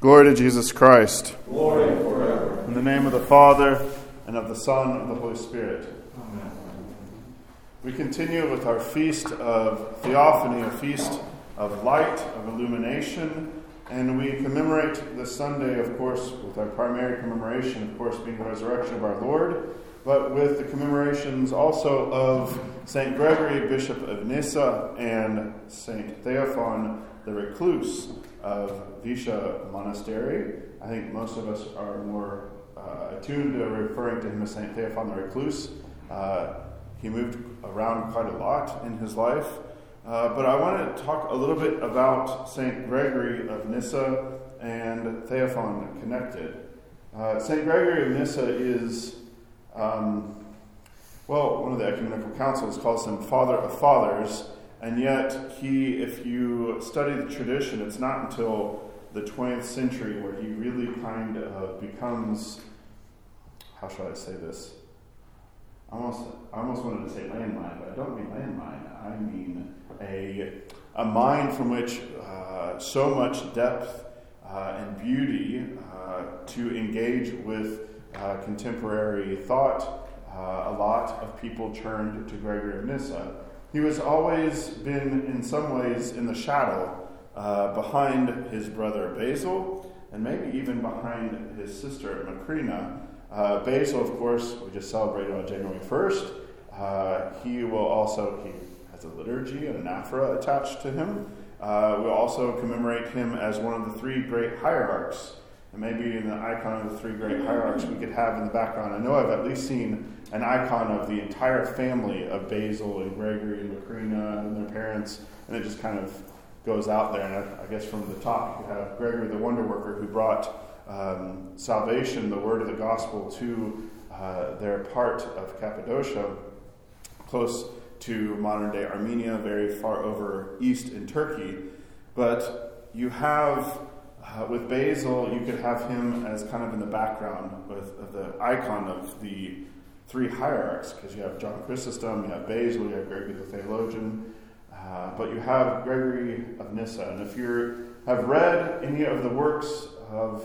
Glory to Jesus Christ. Glory forever. In the name of the Father, and of the Son, and of the Holy Spirit. Amen. We continue with our feast of Theophany, a feast of light, of illumination, and we commemorate this Sunday, of course, with our primary commemoration, of course, being the resurrection of our Lord, but with the commemorations also of St. Gregory, Bishop of Nyssa, and St. Theophan, the recluse of Vysha Monastery. I think most of us are more uh, attuned to referring to him as St. Theophan the recluse. Uh, he moved around quite a lot in his life. Uh, but I want to talk a little bit about St. Gregory of Nyssa and Theophan connected. Uh, St. Gregory of Nyssa is, um, well, one of the ecumenical councils calls him Father of Fathers, and yet he, if you study the tradition, it's not until the 20th century where he really kind of becomes, how shall I say this? I almost, I almost wanted to say landmine, but I don't mean landmine. I mean a, a mind from which uh, so much depth uh, and beauty uh, to engage with uh, contemporary thought. Uh, a lot of people turned to Gregory of Nyssa. He was always been, in some ways, in the shadow uh, behind his brother Basil, and maybe even behind his sister Macrina. Basil, of course, we just celebrated on January 1st. he will also, he has a liturgy and an aphora attached to him. Uh, we'll also commemorate him as one of the three great hierarchs. And maybe in the icon of the three great hierarchs we could have in the background. I know I've at least seen an icon of the entire family of Basil and Gregory and Macrina and their parents, and it just kind of goes out there. And I, I guess from the top, you have Gregory the Wonder Worker who brought um, salvation, the word of the gospel, to uh, their part of Cappadocia, close to modern day Armenia, very far over east in Turkey. But you have, uh, with Basil, you could have him as kind of in the background with the icon of the three hierarchs, because you have John Chrysostom, you have Basil, you have Gregory the theologian, uh, but you have Gregory of Nyssa. And if you have read any of the works of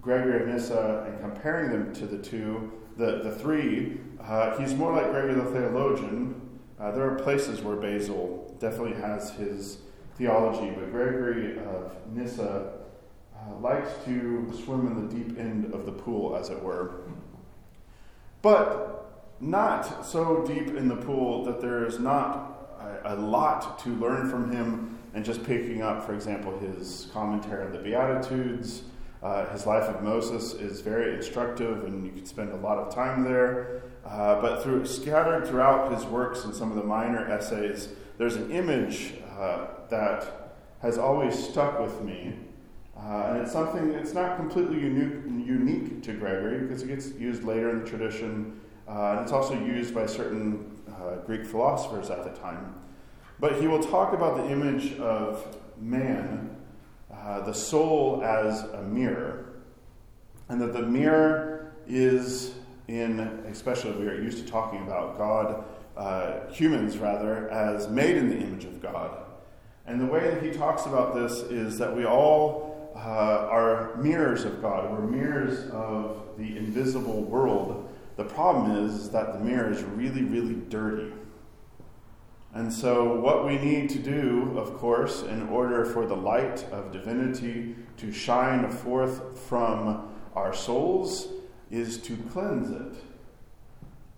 Gregory of Nyssa and comparing them to the two, the, the three, uh, he's more like Gregory the theologian, uh, there are places where Basil definitely has his theology, but Gregory of Nyssa uh, likes to swim in the deep end of the pool, as it were. But not so deep in the pool that there is not a, a lot to learn from him, and just picking up, for example, his commentary on the Beatitudes. Uh, his life of Moses is very instructive, and you could spend a lot of time there. Uh, but through, scattered throughout his works and some of the minor essays, there's an image uh, that has always stuck with me. Uh, and it's something, it's not completely unique, unique to Gregory because it gets used later in the tradition. Uh, and it's also used by certain uh, Greek philosophers at the time. But he will talk about the image of man, uh, the soul as a mirror, and that the mirror is in, especially we are used to talking about God, uh, humans rather, as made in the image of God. And the way that he talks about this is that we all uh, are mirrors of God. We're mirrors of the invisible world. The problem is, is that the mirror is really, really dirty. And so, what we need to do, of course, in order for the light of divinity to shine forth from our souls, is to cleanse it.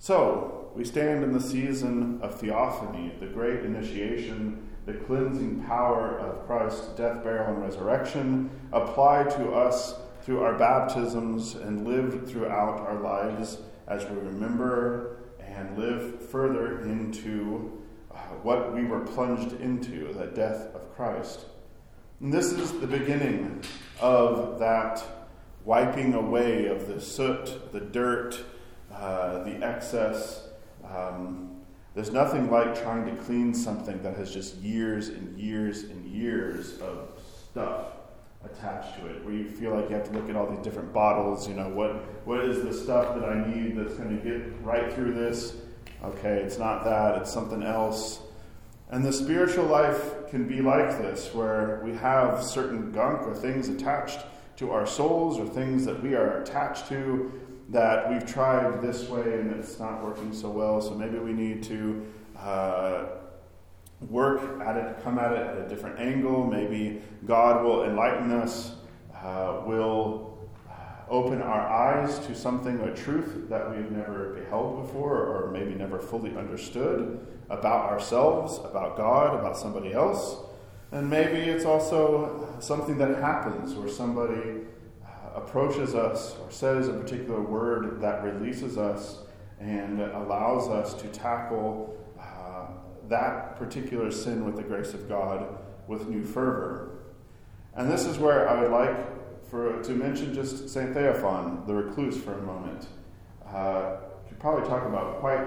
So, we stand in the season of theophany, the great initiation, the cleansing power of Christ's death, burial, and resurrection applied to us through our baptisms and lived throughout our lives as we remember and live further into uh, what we were plunged into, the death of Christ. And this is the beginning of that wiping away of the soot, the dirt, uh, the excess. Um, there's nothing like trying to clean something that has just years and years and years of stuff attached to it, where you feel like you have to look at all these different bottles. You know, what what is the stuff that I need that's going to get right through this? Okay, it's not that; it's something else. And the spiritual life can be like this, where we have certain gunk or things attached to our souls or things that we are attached to that we've tried this way and it's not working so well. So maybe we need to uh, work at it, come at it at a different angle. Maybe God will enlighten us, uh, will uh, open our eyes to something, a truth that we've never beheld before or maybe never fully understood about ourselves, about God, about somebody else. And maybe it's also something that happens where somebody approaches us or says a particular word that releases us and allows us to tackle uh, that particular sin with the grace of God with new fervor. And this is where I would like for, to mention just St. Theophan, the recluse, for a moment. Uh, could probably talk about quite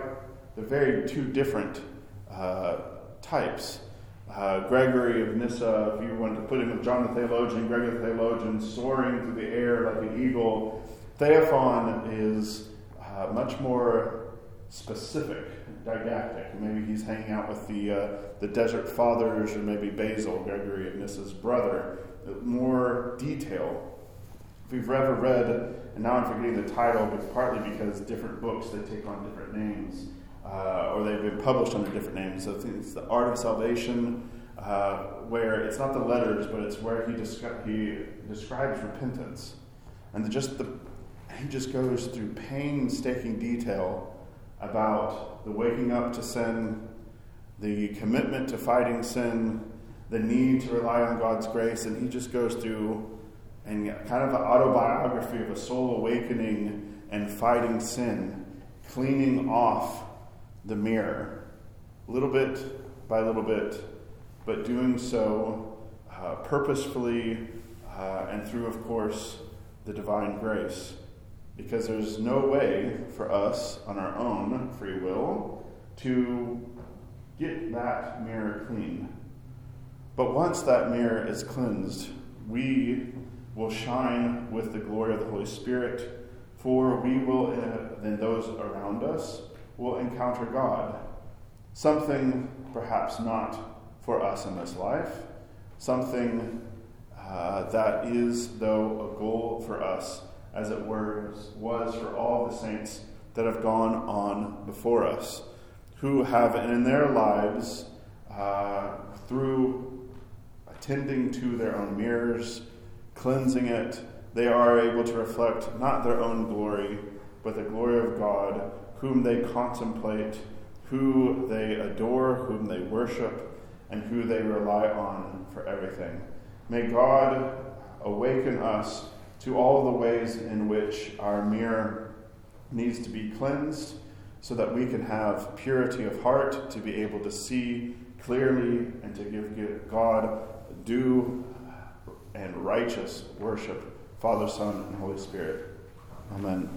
the very two different uh, types. Uh, Gregory of Nyssa, if you want to put him with John the Theologian, Gregory the Theologian, soaring through the air like an eagle. Theophan is uh, much more specific, didactic. Maybe he's hanging out with the, uh, the Desert Fathers, or maybe Basil, Gregory of Nyssa's brother. More detail. If you've ever read, and now I'm forgetting the title, but partly because different books they take on different names uh, or they've been published under different names. So it's the Art of Salvation, uh, where it's not the letters, but it's where he, descri- he describes repentance, and just the he just goes through painstaking detail about the waking up to sin, the commitment to fighting sin, the need to rely on God's grace, and he just goes through and kind of an autobiography of a soul awakening and fighting sin, cleaning off the mirror, little bit by little bit, but doing so uh, purposefully uh, and through, of course, the divine grace. Because there's no way for us on our own free will to get that mirror clean. But once that mirror is cleansed, we will shine with the glory of the Holy Spirit, for we will, uh, those around us, will encounter God. Something perhaps not for us in this life, something uh, that is, though, a goal for us, as it were, was for all the saints that have gone on before us, who have in their lives, uh, through attending to their own mirrors, cleansing it, they are able to reflect not their own glory, but the glory of God whom they contemplate, who they adore, whom they worship, and who they rely on for everything. May God awaken us to all the ways in which our mirror needs to be cleansed so that we can have purity of heart to be able to see clearly and to give God due and righteous worship, Father, Son, and Holy Spirit. Amen.